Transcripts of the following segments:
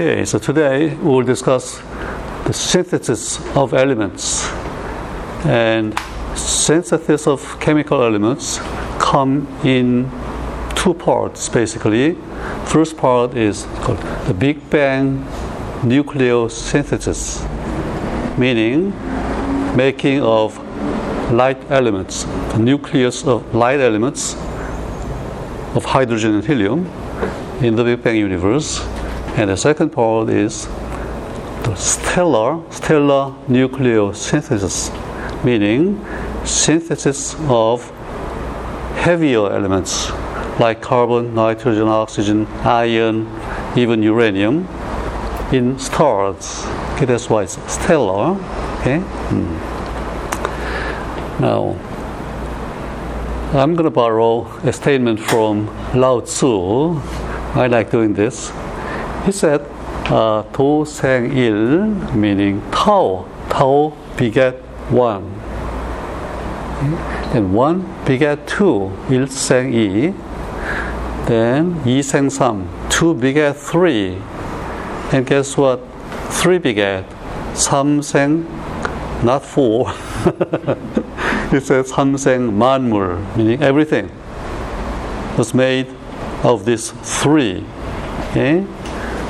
Okay, so today we will discuss the synthesis of elements. And synthesis of chemical elements come in two parts basically. First part is called the Big Bang nucleosynthesis, meaning making of light elements, the nucleus of light elements of hydrogen and helium in the Big Bang universe and the second part is the stellar, stellar nucleosynthesis, meaning synthesis of heavier elements like carbon, nitrogen, oxygen, iron, even uranium in stars. Okay, that's why it's stellar. Okay. Hmm. Now, I'm going to borrow a statement from Lao Tzu. I like doing this. He said, uh, Sang Il, meaning Tao. Tao beget one. And one beget two, Il Sang Yi. Then Yi Sang Sam, two beget three. And guess what? Three beget Sam Sang, not four. he said Sam Manmul, meaning everything was made of these three. Okay?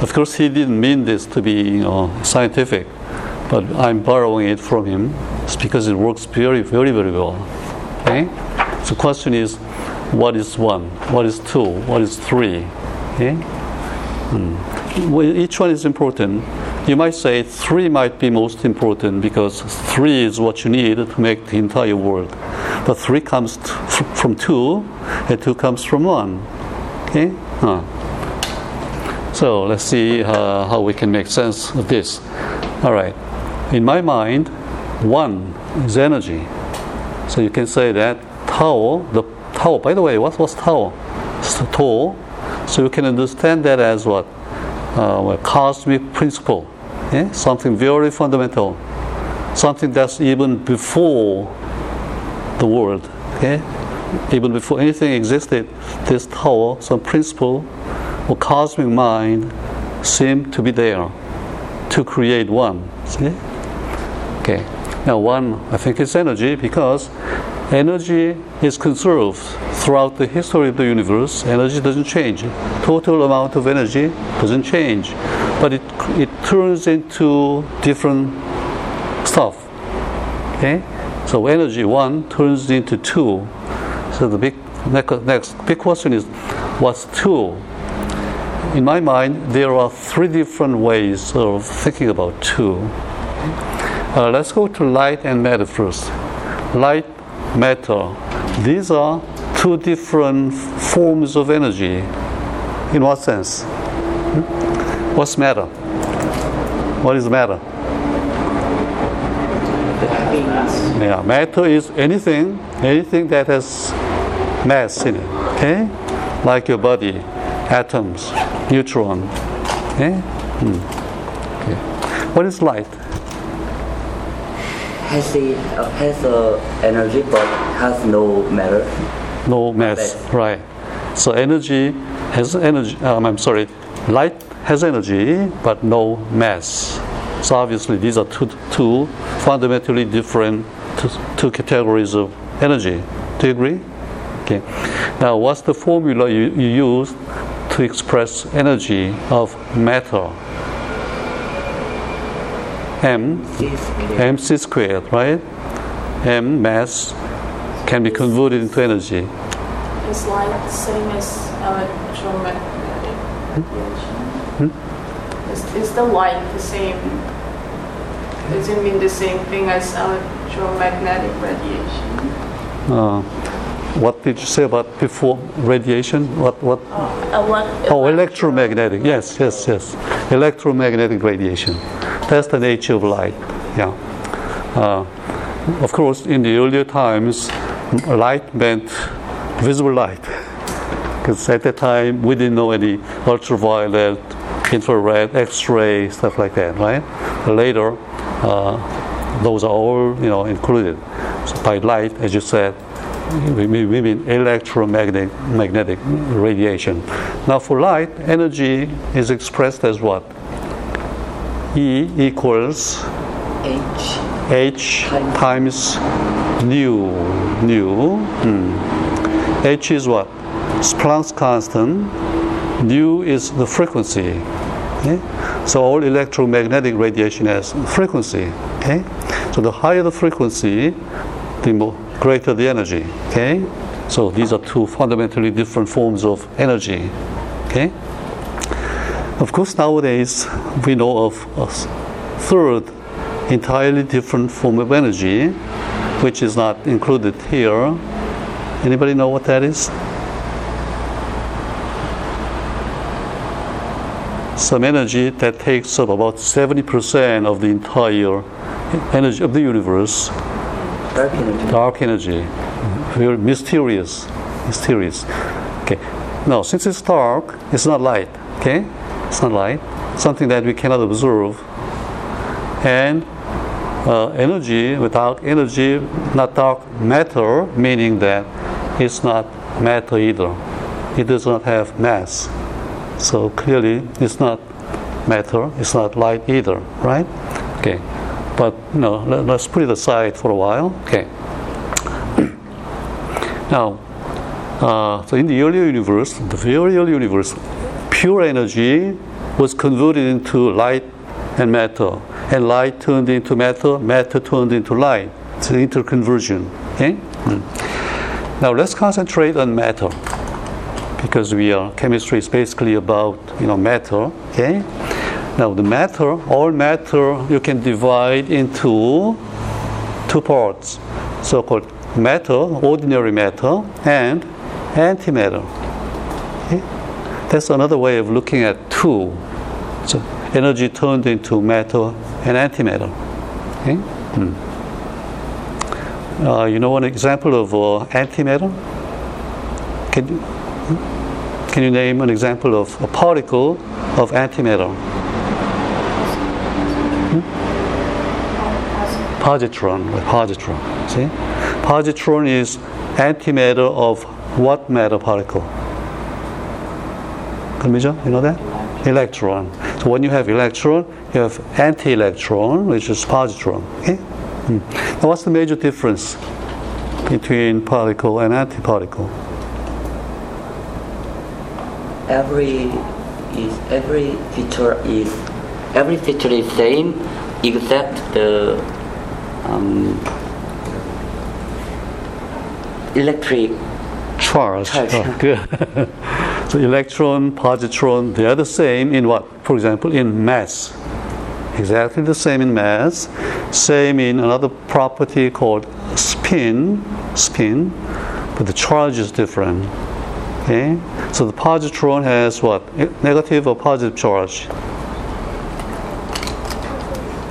Of course, he didn't mean this to be you know, scientific, but I'm borrowing it from him it's because it works very, very, very well. Okay? So, the question is, what is one? What is two? What is three? Okay? Hmm. Well, each one is important. You might say three might be most important because three is what you need to make the entire world. But three comes t- from two, and two comes from one. Okay? Huh. So let's see uh, how we can make sense of this. All right. In my mind, one is energy. So you can say that Tao, the Tao, by the way, what was Tao? It's Tao. So you can understand that as what? Uh, well, cosmic principle. Yeah? Something very fundamental. Something that's even before the world. Okay? Even before anything existed, this Tao, some principle or cosmic mind seem to be there to create one. See? Okay. Now, one, I think, is energy because energy is conserved throughout the history of the universe. Energy doesn't change. Total amount of energy doesn't change, but it it turns into different stuff. Okay. So energy one turns into two. So the big next big question is, what's two? In my mind, there are three different ways of thinking about two. Uh, let's go to light and matter first. Light, matter. These are two different forms of energy. In what sense? What's matter? What is matter? Yeah, matter is anything, anything that has mass in it. Okay, like your body, atoms, neutron. Okay? Hmm. okay. What is light? Has the uh, has the energy but has no matter. No mass, right? So energy has energy. Um, I'm sorry, light has energy but no mass. So obviously these are two, two fundamentally different two, two categories of energy. Do you agree? Okay. Now, what's the formula you, you use to express energy of matter. M, mc squared, right? M mass can be converted into energy. Is light the same as electromagnetic radiation? Hmm? Is, is the light the same? Does it mean the same thing as electromagnetic radiation? Uh, what did you say about before radiation? What what? Elec- Oh, electromagnetic. Yes, yes, yes. Electromagnetic radiation. That's the nature of light. Yeah. Uh, of course, in the earlier times, light meant visible light, because at that time we didn't know any ultraviolet, infrared, X-ray, stuff like that, right? Later, uh, those are all you know included. So by light, as you said, we mean, electromagnetic magnetic radiation. Now, for light, energy is expressed as what? E equals H H times nu. Nu. Hmm. H is what? Planck's constant. Nu is the frequency. Okay? So all electromagnetic radiation has frequency. Okay? So the higher the frequency, the more greater the energy. Okay? So these are two fundamentally different forms of energy. Okay? Of course, nowadays we know of a third entirely different form of energy, which is not included here. Anybody know what that is? Some energy that takes up about 70% of the entire energy of the universe, dark energy. dark energy. Very mysterious. Mysterious. Okay. Now, since it's dark, it's not light. Okay? It's not light. Something that we cannot observe. And uh, energy without energy, not dark matter, meaning that it's not matter either. It does not have mass. So clearly, it's not matter, it's not light either, right? Okay. But know, let, us put it aside for a while. Okay. now, uh, so in the earlier universe, the very early universe, pure energy was converted into light and matter and light turned into matter, matter turned into light. It's an interconversion. Okay? Mm. Now let's concentrate on matter because we are chemistry is basically about you know matter. Okay? Now the matter, all matter you can divide into two parts, so-called matter, ordinary matter, and antimatter. Okay? That's another way of looking at two. So energy turned into matter and antimatter. Okay? Hmm. Uh, you know one example of uh, antimatter? Can you, can you name an example of a particle of antimatter? Positron, positron. See? Positron is antimatter of what matter particle? 그죠? You know that? Electron. So when you have electron, you have anti-electron, which is positron. Okay? Hmm. Now what's the major difference between particle and antiparticle? Every is every feature is every feature is same except the um, electric Charge. Charge. Oh, good. so electron, positron, they are the same in what? For example, in mass. Exactly the same in mass. Same in another property called spin. Spin, but the charge is different. Okay. So the positron has what? Negative or positive charge?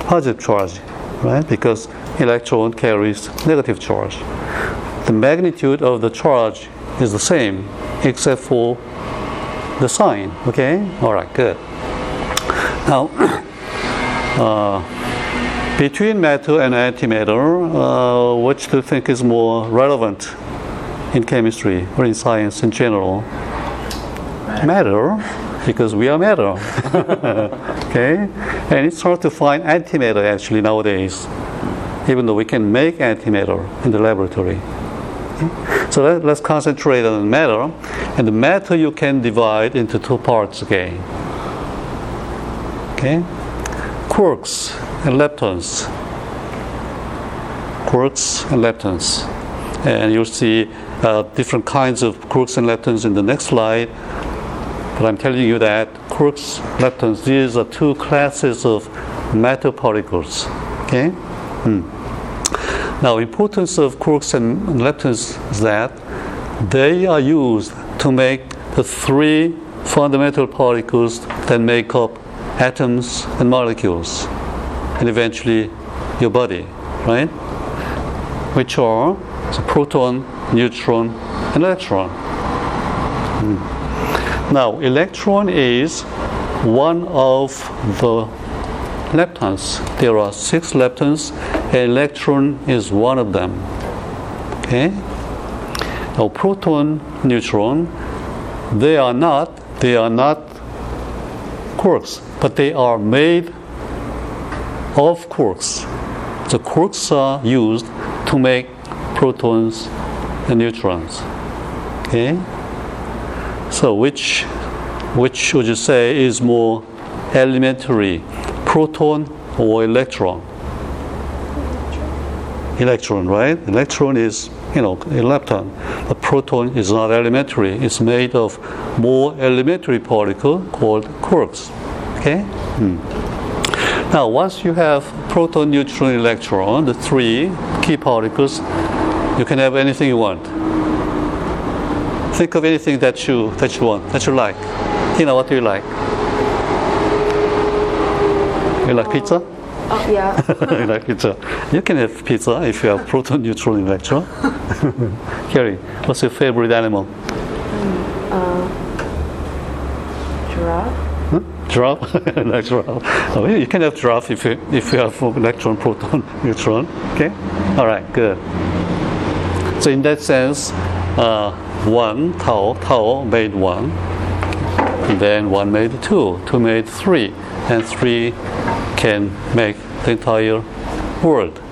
Positive charge, right? Because electron carries negative charge. The magnitude of the charge is the same except for the sign. Okay? All right, good. Now, uh, between matter and antimatter, uh, which do you think is more relevant in chemistry or in science in general? Matter, because we are matter. okay? And it's hard to find antimatter actually nowadays, even though we can make antimatter in the laboratory. So let, us concentrate on matter, and the matter you can divide into two parts again. Okay, quarks and leptons. Quarks and leptons, and you'll see uh, different kinds of quarks and leptons in the next slide. But I'm telling you that quarks, leptons, these are two classes of matter particles. Okay. Hmm. Now, importance of quarks and leptons is that they are used to make the three fundamental particles that make up atoms and molecules, and eventually your body, right? Which are the proton, neutron, and electron. Hmm. Now, electron is one of the leptons. There are six leptons electron is one of them. Okay? Now proton, neutron, they are not they are not quarks, but they are made of quarks. The quarks are used to make protons and neutrons. Okay? So which which would you say is more elementary, proton or electron? Electron, right? Electron is you know a lepton. A proton is not elementary. It's made of more elementary particle called quarks. Okay. Hmm. Now, once you have proton, neutron, electron, the three key particles, you can have anything you want. Think of anything that you that you want, that you like. You know, what do you like? You like pizza? Oh, yeah. pizza. You can have pizza if you have proton, neutron, electron. Carrie, what's your favorite animal? Uh, giraffe? Huh? Giraffe? Oh, you can have giraffe if you, if you have electron, proton, neutron. Okay? All right, good. So in that sense, uh, one Tao Tao made one, then one made two, two made three, and three can make the entire world.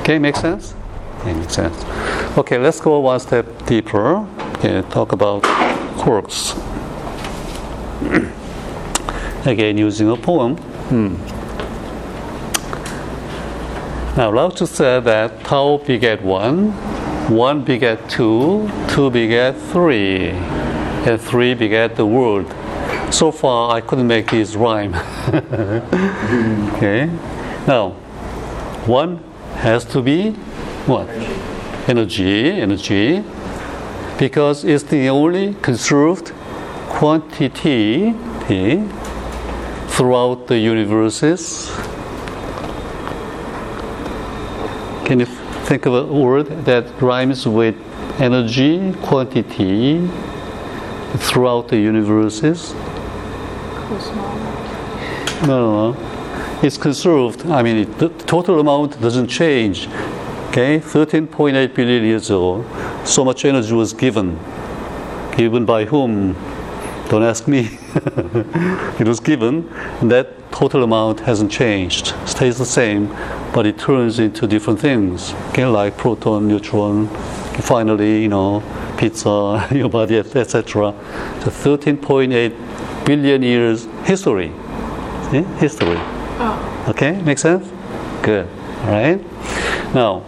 Okay, make sense? Okay, makes sense. Okay, let's go one step deeper. Okay, talk about quarks. Again, using a poem. Hmm. Now, Lao Tzu said that Tao beget one, one beget two, two beget three, and three beget the world. So far, I couldn't make these rhyme. okay. Now, one has to be what? Energy, energy, because it's the only conserved quantity throughout the universes. Can you think of a word that rhymes with energy, quantity throughout the universes? No, no, no. It's conserved. I mean, it, the total amount doesn't change. Okay, 13.8 billion years ago, so much energy was given. Given by whom? Don't ask me. it was given, and that total amount hasn't changed. Stays the same, but it turns into different things. Okay, like proton, neutron, finally, you know, pizza, your body, etc. So 13.8 billion years history. See? History. Oh, Okay, make sense? Good. All right. Now,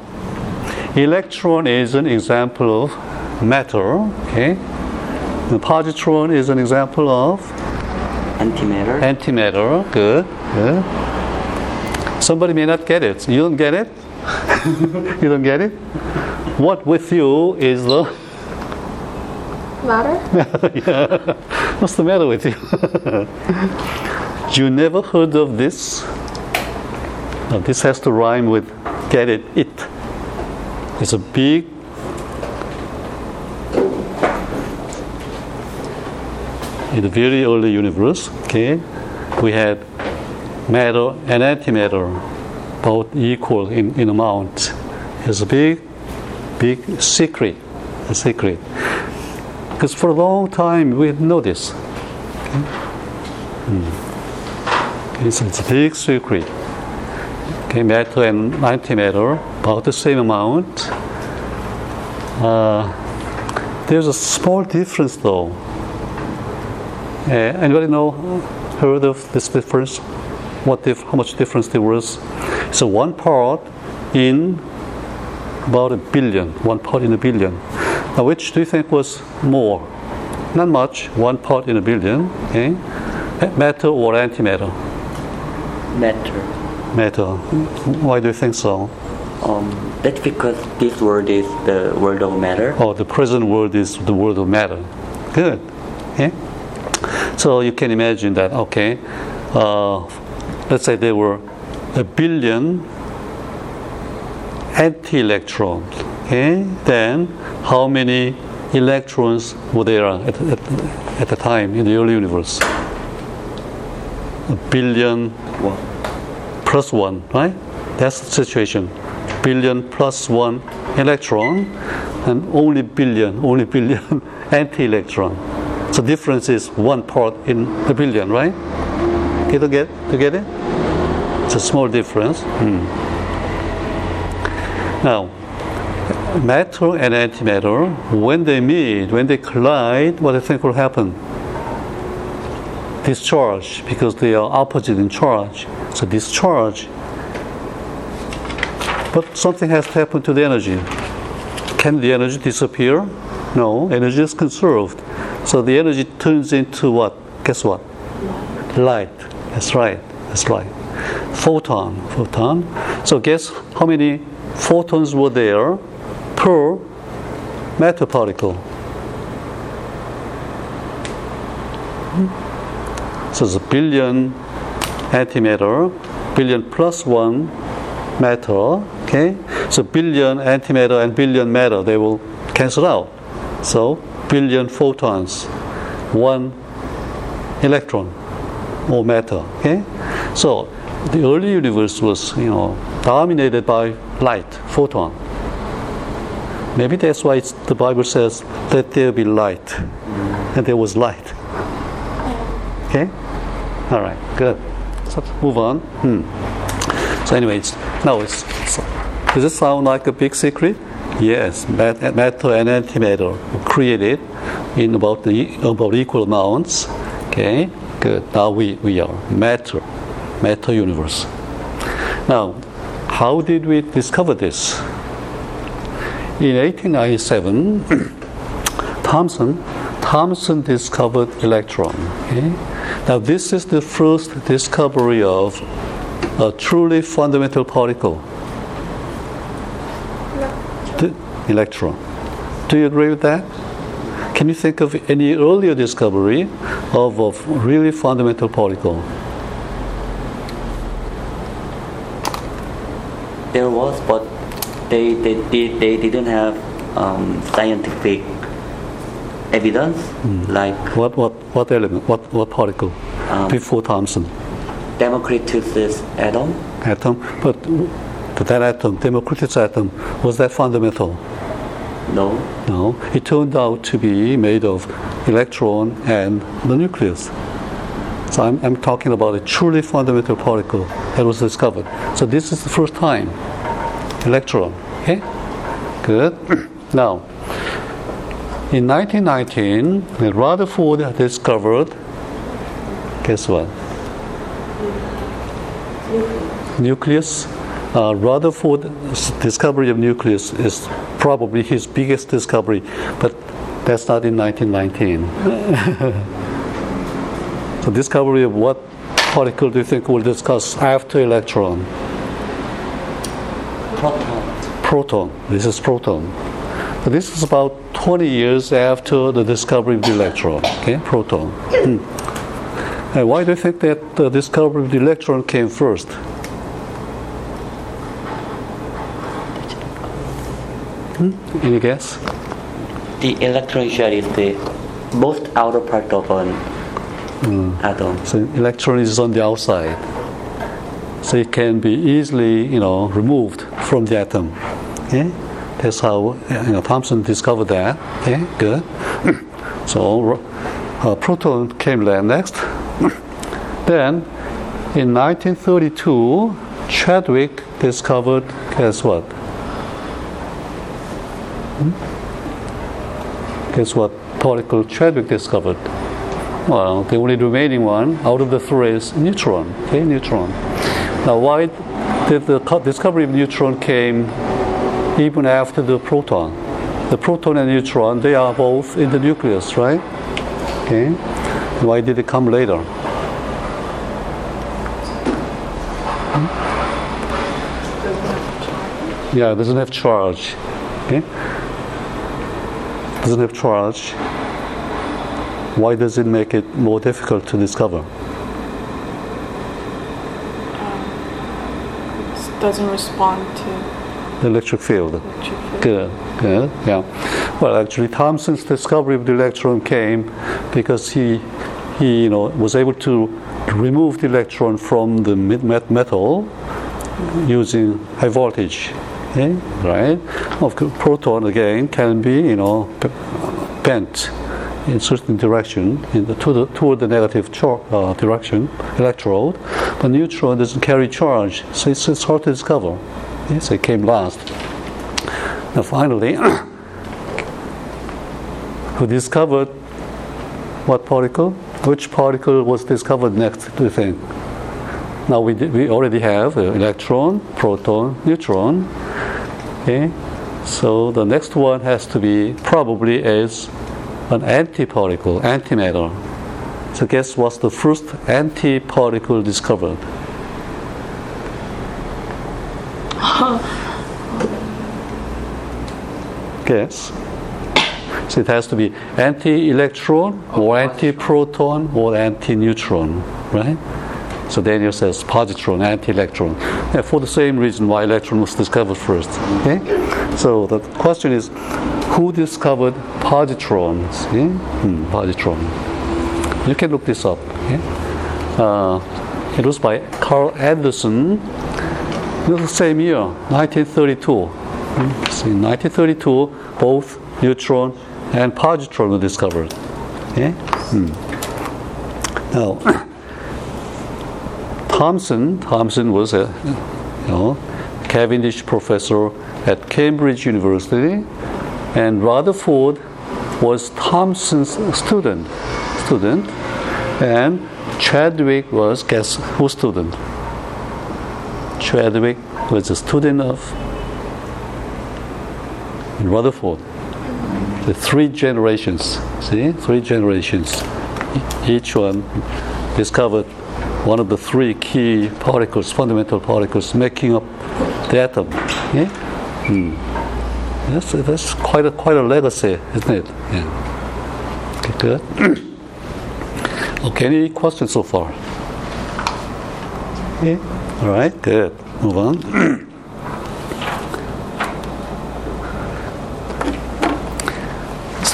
electron is an example of matter. Okay. The positron is an example of Antimatter. antimatter. Good. Good. Somebody may not get it. You don't get it. you don't get it. What with you is the matter? What's the matter with you? you never heard of this? Now, this has to rhyme with get it, it. It's a big in the very early universe, okay, we had matter and antimatter both equal in, in amount. It's a big, big secret, a secret. Because for a long time we know this. Okay? So it's a big secret. Okay, matter and antimatter about the same amount. Uh, there's a small difference though. Uh, anybody know, heard of this difference? What dif- how much difference there was? So one part in about a billion, one part in a billion. Now, which do you think was more? Not much, one part in a billion. Okay, matter or antimatter? Matter. Matter. Why do you think so? Um, that's because this world is the world of matter. Oh, the present world is the world of matter. Good. Okay. So you can imagine that. Okay. Uh, let's say there were a billion anti-electrons. Okay. Then how many electrons were there at, at, at the time in the early universe? A billion plus one, right? That's the situation. Billion plus one electron, and only billion, only billion anti-electron. So difference is one part in a billion, right? Get to get to get it? It's a small difference. Hmm. Now, matter and antimatter, when they meet, when they collide, what do you think will happen? Discharge, because they are opposite in charge. So discharge. But something has to happen to the energy. Can the energy disappear? No, energy is conserved. So the energy turns into what? Guess what? Light. That's right. That's right. Photon. Photon. So guess how many photons were there per matter particle? So it's a billion antimatter, billion plus one matter. Okay, so billion antimatter and billion matter they will cancel out. So billion photons, one electron or matter. Okay, so the early universe was you know dominated by light, photon. Maybe that's why the Bible says, "Let there be light," and there was light. Okay. All right, good. So move on. Hmm. So, anyways, now it's. So, does it sound like a big secret? Yes, matter and antimatter created in about the about equal amounts. Okay, good. Now we, we are matter, matter universe. Now, how did we discover this? In 1897, Thomson Thomson discovered electron. Okay? Now, this is the first discovery of a truly fundamental particle, the electron. Do you agree with that? Can you think of any earlier discovery of a really fundamental particle? There was, but they they, they, they didn't have um, scientific evidence like What what what element? What what particle? Um, Before Thomson, Democritus's atom. atom. But that atom, Democritus atom, was that fundamental? No, No, it turned out to be made of electron and the nucleus. So I'm, I'm talking about a truly fundamental particle that was discovered. So this is the first time. Electron. Okay? Good. Now, in 1919, Rutherford discovered, guess what? Nucleus. Uh, Rutherford's discovery of nucleus is probably his biggest discovery, but that's not in 1919. so, discovery of what particle do you think we'll discuss after electron? Proton. This is proton. So this is about 20 years after the discovery of the electron. Okay, proton. Hmm. And why do you think that the discovery of the electron came first? Hmm? Any guess? The electron shell is the most outer part of an atom. So electron is on the outside, so it can be easily, you know, removed from the atom. Okay, that's how you know Thomson discovered that. Okay, good. so uh, proton came next. then, in 1932, Chadwick discovered. Guess what? Hmm? Guess what particle Chadwick discovered? Well, the only remaining one out of the three is neutron. Okay, neutron. Now, why did the co- discovery of neutron came even after the proton? The proton and neutron, they are both in the nucleus, right? Okay. Why did it come later? Yeah, it doesn't have charge. Okay. Doesn't have charge. Why does it make it more difficult to discover? Doesn't respond to The electric field. Good, good, yeah. Well, actually, Thomson's discovery of the electron came because he, he, you know, was able to remove the electron from the met- met- metal using high voltage. Okay, right? Of proton again can be, you know, bent in certain direction, in the, to the, toward the negative char- uh, direction, electrode, but neutron doesn't carry charge, so it's, it's hard to discover. So it came last. Now finally, who discovered what particle? Which particle was discovered next, to you think? Now we, we already have electron, proton, neutron. Okay, so the next one has to be probably is an antiparticle, antimatter. So guess what's the first antiparticle discovered? Guess. So it has to be anti-electron or anti-proton or anti-neutron, right? So Daniel says positron, anti-electron. Yeah, for the same reason why electron was discovered first. Okay? So the question is, who discovered positrons? Yeah? Hmm, positron. You can look this up. Okay? Uh, it was by Carl Anderson. Was the same year, 1932. So in 1932, both neutron and positron were discovered. Okay? Hmm. Now, Thomson, Thomson was a you know, Cavendish professor at Cambridge University, and Rutherford was Thomson's student. Student, and Chadwick was guess student? Chadwick was a student of Rutherford. The three generations, see, three generations. Each one discovered one of the three key particles, fundamental particles, making up the atom. Yeah? Hmm. That's, that's quite a quite a legacy, isn't it? Yeah. Okay, good. okay, any questions so far? Yeah. All right, good. Move on.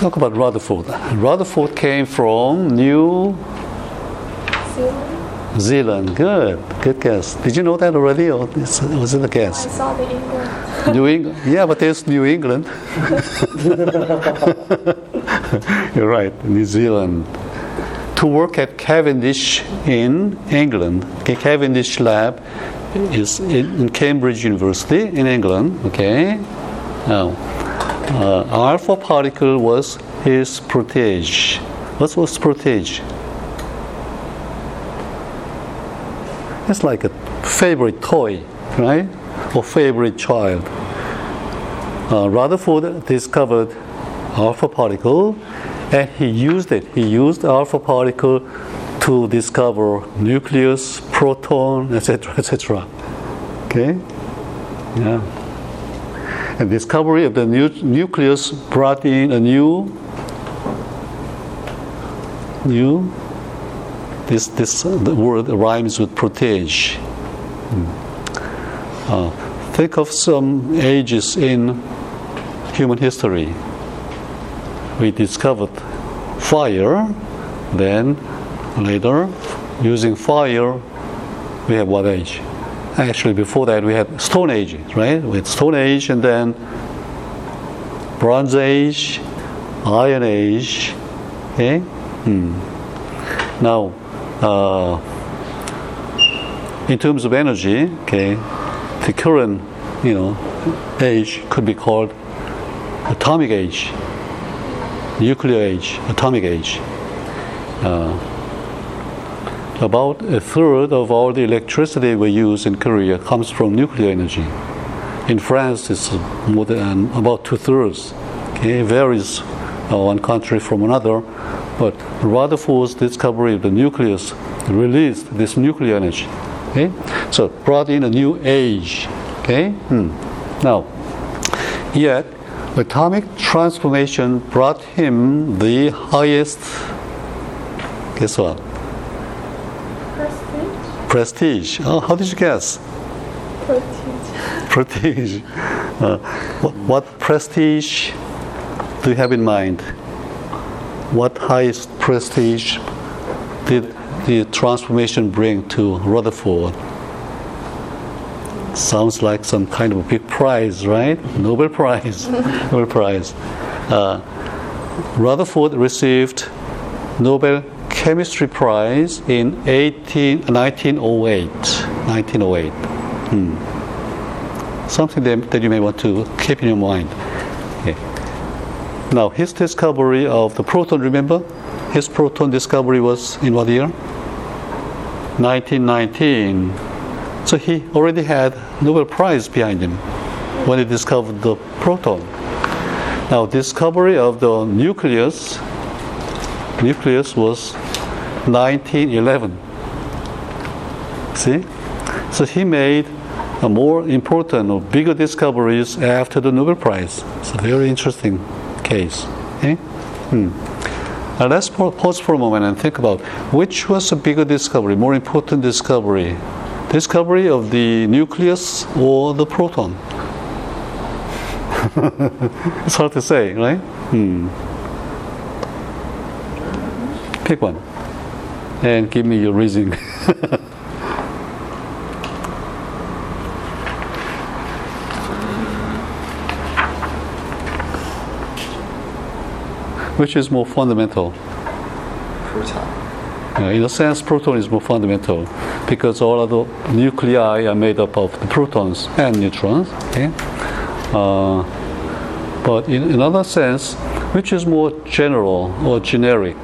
talk about Rutherford. Rutherford came from New Zealand. Good, good guess. Did you know that already, or was it a guess? I saw the England. New England. Yeah, but there's New England. You're right, New Zealand. To work at Cavendish in England. Okay, Cavendish lab is in, Cambridge University in England. Okay. Now, uh, alpha particle was his protege. What was protege? It's like a favorite toy, right? Or favorite child. Uh, Rutherford discovered alpha particle and he used it. He used alpha particle to discover nucleus, proton, etc., etc. Okay? Yeah. And discovery of the nu- nucleus brought in a new, new this this uh, the word rhymes with protege. Hmm. Uh, think of some ages in human history. We discovered fire, then later, using fire, we have what age? Actually, before that, we had Stone Age, right? We had Stone Age and then Bronze Age, Iron Age. Okay? Hmm. Now, uh, in terms of energy, okay, the current, you know, age could be called atomic age, nuclear age, atomic age. Uh, about a third of all the electricity we use in Korea comes from nuclear energy. In France, it's more than about two thirds. Okay, it varies uh, one country from another, but Rutherford's discovery of the nucleus released this nuclear energy. Okay, so brought in a new age. Okay, hmm. now yet atomic transformation brought him the highest. Guess what? Prestige. Oh, how did you guess? Prestige. Prestige. Uh, what, what prestige do you have in mind? What highest prestige did the transformation bring to Rutherford? Sounds like some kind of a big prize, right? Nobel Prize. Nobel Prize. Uh, Rutherford received Nobel Chemistry Prize in 18, 1908. 1908. Hmm. Something that, that you may want to keep in your mind. Okay. Now, his discovery of the proton, remember? His proton discovery was in what year? 1919. So he already had Nobel Prize behind him when he discovered the proton. Now, discovery of the nucleus, nucleus was 1911. See? So he made a more important or bigger discoveries after the Nobel Prize. It's a very interesting case. Okay? Hmm. Now let's pause for a moment and think about which was a bigger discovery, more important discovery, discovery of the nucleus or the proton. it's hard to say, right? Hmm. Pick one and give me your reason. Which is more fundamental? Proton. Uh, in a sense, proton is more fundamental because all of the nuclei are made up of the protons and neutrons. Okay? Uh, but in another sense, which is more general or generic?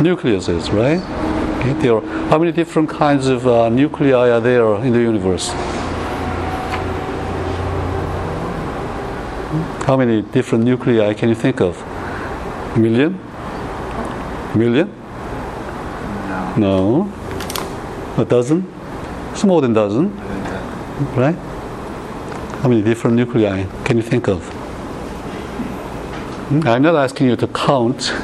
Nucleuses, right? Okay, there are, how many different kinds of uh, nuclei are there in the universe? How many different nuclei can you think of? A million? Million? No. No. A dozen? It's more than a dozen, right? How many different nuclei can you think of? Hmm? I'm not asking you to count.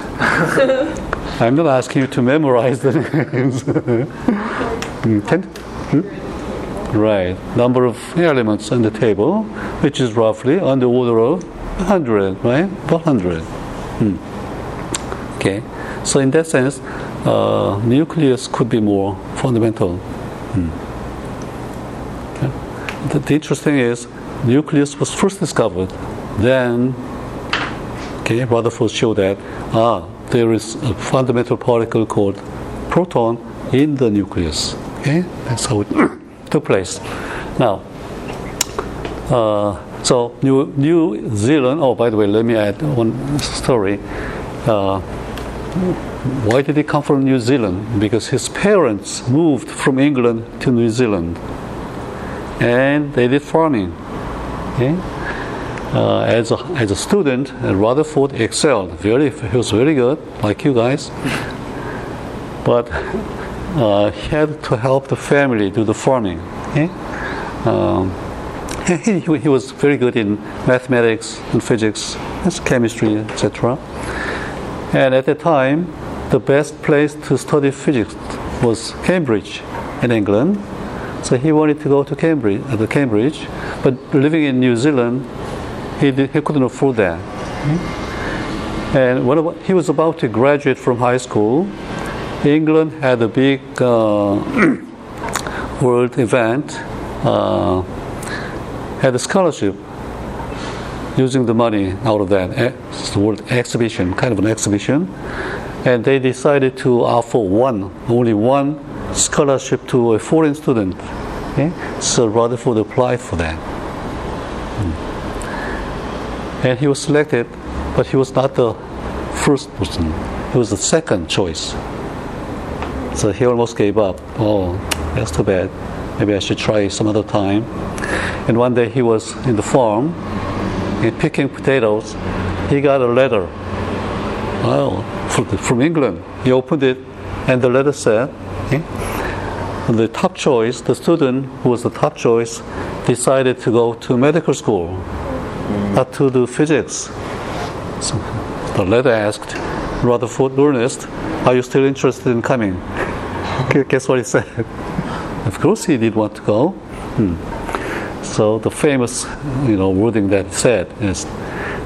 I'm not asking you to memorize the names. Hmm, Ten? Hmm? Right. Number of elements on the table, which is roughly on the order of 100, right? 100. Hmm. Okay. So in that sense, uh, nucleus could be more fundamental. Hmm. Okay. The, the interesting is, nucleus was first discovered. Then, okay, Rutherford showed that ah, there is a fundamental particle called proton in the nucleus. Okay, that's how it took place. Now, uh, so New, New Zealand. Oh, by the way, let me add one story. Uh, why did he come from New Zealand? Because his parents moved from England to New Zealand, and they did farming. Okay? Uh, as, a, as a student, uh, Rutherford excelled. Very, he was very good, like you guys. But uh, he had to help the family do the farming. Okay? Um, he, he, was very good in mathematics and physics, chemistry, etc. And at the time, the best place to study physics was Cambridge in England. So he wanted to go to Cambridge, uh, to Cambridge, but living in New Zealand, he, did, he couldn't afford that. And when he was about to graduate from high school, England had a big uh, world event, uh, had a scholarship using the money out of that it's the word exhibition, kind of an exhibition, and they decided to offer one, only one scholarship to a foreign student. Okay? So Rutherford applied for that. And he was selected, but he was not the first person. He was the second choice. So he almost gave up. Oh, that's too bad. Maybe I should try some other time. And one day he was in the farm, and picking potatoes. He got a letter. Well, from England. He opened it, and the letter said, okay, the top choice, the student who was the top choice, decided to go to medical school, not to do physics. So the letter asked Rather Rutherford Ernest, "Are you still interested in coming?" Guess what he said? Of course, he did want to go. Hmm. So the famous, you know, wording that he said is,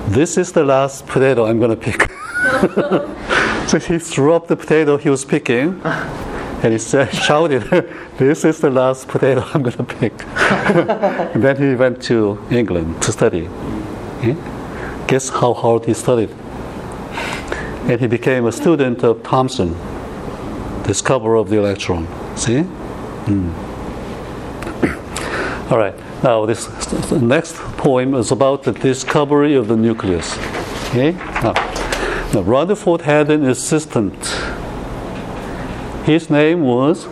"This is the last potato I'm going to pick." so he threw up the potato he was picking, and he said, shouted, "This is the last potato I'm going to pick." then he went to England to study. Guess how hard he studied? and he became a student of Thomson, discoverer of the electron. See? Mm. All right. Now, this next poem is about the discovery of the nucleus. Okay? Now, now Rutherford had an assistant. His name was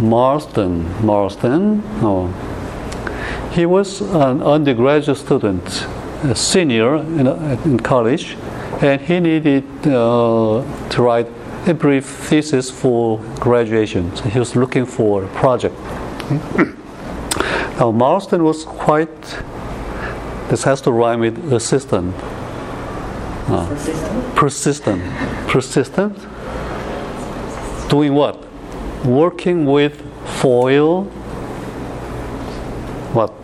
Marsden. Marsden? No. He was an undergraduate student, a senior in, in college, and he needed uh, to write a brief thesis for graduation. So he was looking for a project. now, Marsden was quite, this has to rhyme with assistant. Uh, persistent. Persistent. Doing what? Working with foil. What?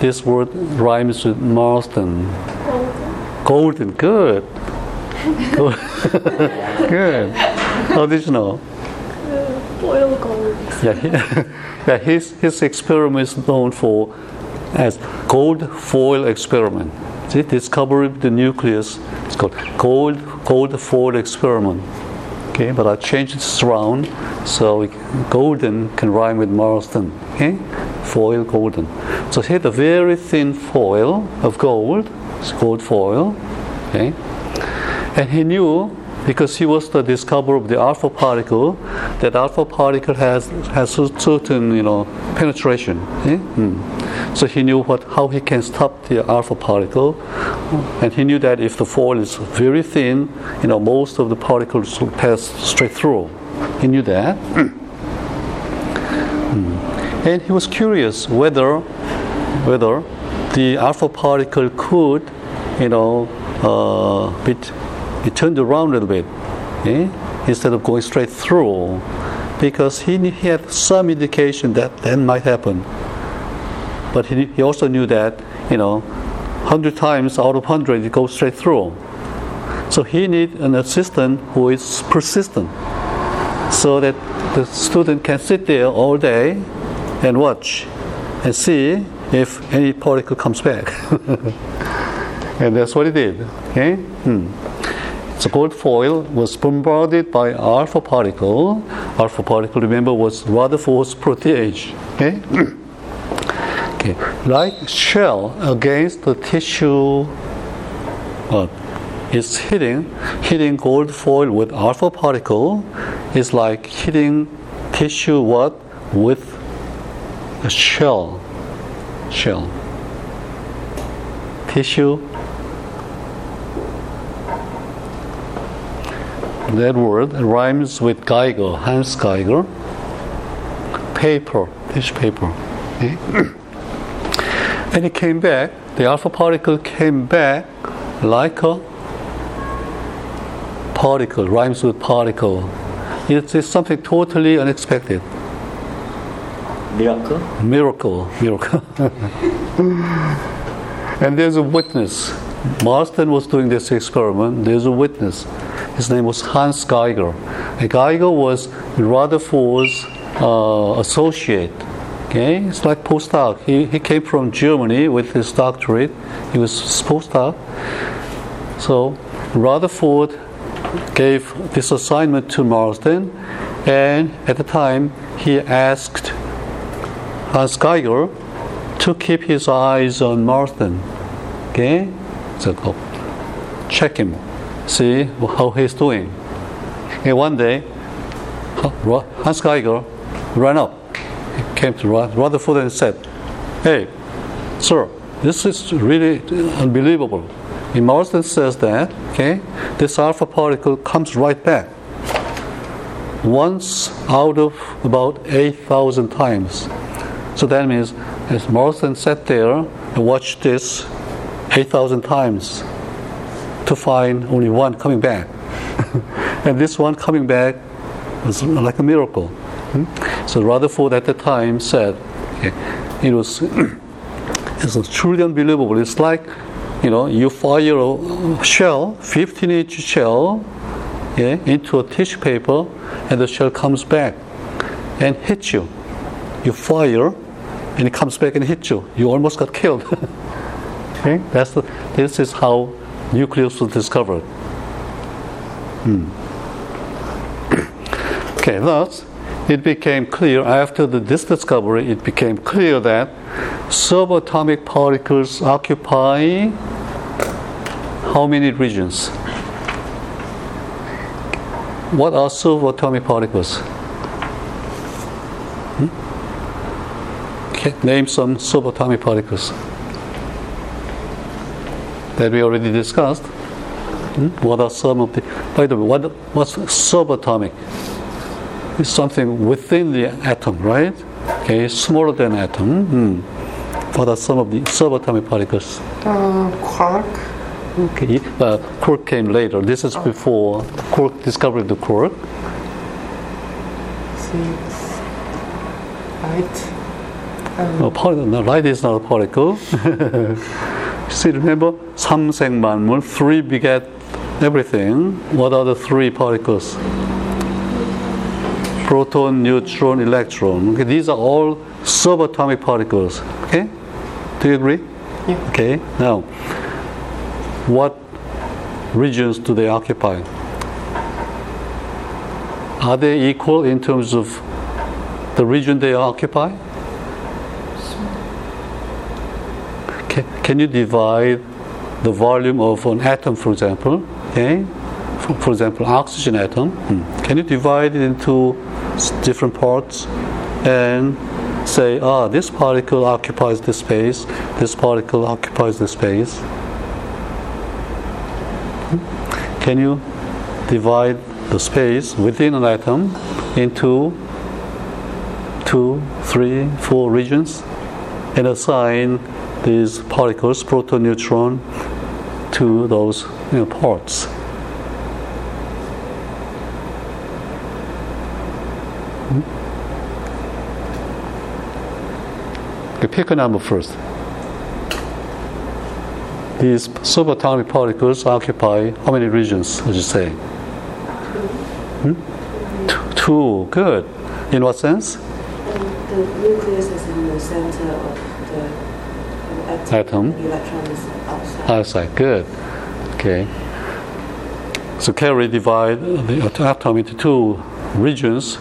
This word rhymes with Marsden. Golden. Good. Good. Good. How did you know? Foil gold. Yeah, he, yeah his, his experiment is known for as gold foil experiment. See, discovery of the nucleus. It's called gold gold foil experiment. Okay, but I changed this around so golden can rhyme with Marsden. Okay, foil golden. So he had a very thin foil of gold. It's gold foil. Okay, and he knew because he was the discoverer of the alpha particle that alpha particle has has certain you know penetration. Eh? Mm. So he knew what how he can stop the alpha particle, and he knew that if the foil is very thin, you know most of the particles will pass straight through. He knew that. Mm. And he was curious whether whether the alpha particle could, you know, uh, be, be turned around a little bit eh? instead of going straight through, because he, he had some indication that that might happen. But he, he also knew that, you know, 100 times out of 100 it goes straight through. So he need an assistant who is persistent so that the student can sit there all day and watch and see if any particle comes back. and that's what he did. Okay? Hmm. So gold foil was bombarded by alpha particle. Alpha particle, remember, was Rutherford's proteage. Okay? okay. Like shell against the tissue, uh, it's hitting hitting gold foil with alpha particle is like hitting tissue what? With a shell shell. Tissue. That word rhymes with Geiger Hans Geiger. Paper tissue paper. Okay? and it came back the alpha particle came back like a particle rhymes with particle it's, it's something totally unexpected Miracle? miracle, miracle. and there's a witness. Marsden was doing this experiment. There's a witness. His name was Hans Geiger. And Geiger was Rutherford's uh, associate. Okay, it's like postdoc. He, he came from Germany with his doctorate. He was postdoc. So Rutherford gave this assignment to Marsden, and at the time he asked Hans Geiger to keep his eyes on Marsden. Okay? So go check him, see how he's doing. And one day, Hans Geiger ran up, came to Rutherford and said, Hey, sir, this is really unbelievable. Marsden says that, okay, this alpha particle comes right back once out of about 8,000 times. So that means as Marsden sat there and watched this 8,000 times to find only one coming back. and this one coming back was like a miracle. Hmm? So Rutherford at the time said, it was it's truly unbelievable. It's like, you know, you fire a shell, 15 inch shell, yeah, into a tissue paper, and the shell comes back and hits you. You fire, and it comes back and hits you. You almost got killed. okay, that's the, this is how nucleus was discovered. Hmm. Okay, thus, it became clear after the, this discovery, it became clear that subatomic particles occupy how many regions? What are subatomic particles? Hmm? Name some subatomic particles that we already discussed. Hmm? What are some of the? By the way, what what's subatomic? It's something within the atom, right? Okay, smaller than atom. Hmm. What are some of the subatomic particles? Uh, quark. Okay, uh, quark came later. This is before quark discovery of the quark. Six. Light. And 어, 파, no, light is not a particle. See, remember? 삼생만물, three beget everything. What are the three particles? Proton, neutron, electron. Okay, these are all subatomic particles. Okay? Do you agree? Yeah. Okay, now, what regions do they occupy? Are they equal in terms of the region they occupy? Can, can you divide the volume of an atom, for example? Okay, for, for example, oxygen atom. hmm, Can you divide it into different parts and say, ah, this particle occupies this space, this particle occupies this space? Can you divide the space within an atom into two, three, four regions and assign these particles, proton, neutron, to those you know, parts. Pick a number first. These subatomic particles occupy how many regions would you say? Hmm? Two. Two. Good. In what sense? The nucleus is in the center of the atom. Atom. The electron is outside. Outside, good. Okay. So Carey divide the atom into two regions.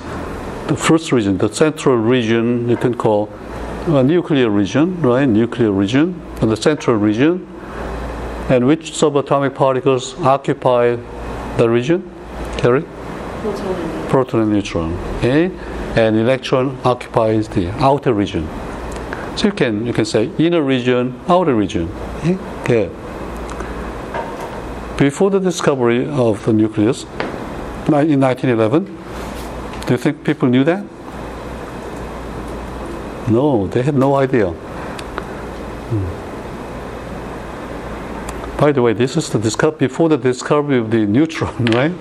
The first region, the central region, you can call a nuclear region, right? Nuclear region, and the central region. And which subatomic particles occupy the region? Carey? Proton and Proton and neutron. Okay? And electron occupies the outer region. So you can you can say inner region, outer region. Okay? Before the discovery of the nucleus in 1911, do you think people knew that? No, they had no idea. Hmm. By the way, this is the discover before the discovery of the neutron, right?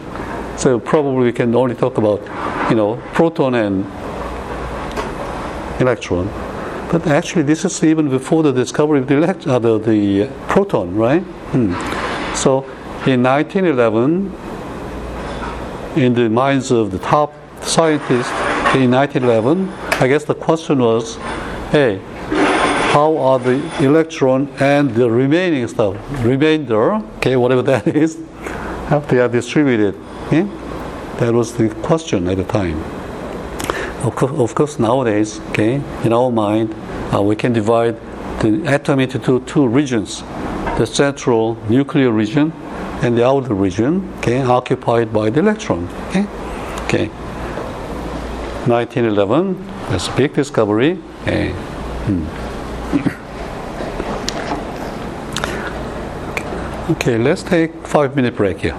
So probably we can only talk about, you know, proton and electron. But actually, this is even before the discovery of the, elect- uh, the, the proton, right? Hmm. So, in 1911, in the minds of the top scientists in 1911, I guess the question was, hey, how are the electron and the remaining stuff, remainder, okay, whatever that is, how they are distributed? Okay? That was the question at the time. Of course, of course nowadays, okay, in our mind, uh, we can divide the atom into two, two regions the central nuclear region and the outer region, okay, occupied by the electron. Okay, okay. 1911, that's a big discovery. Okay. Hmm. Okay, let's take five minute break here.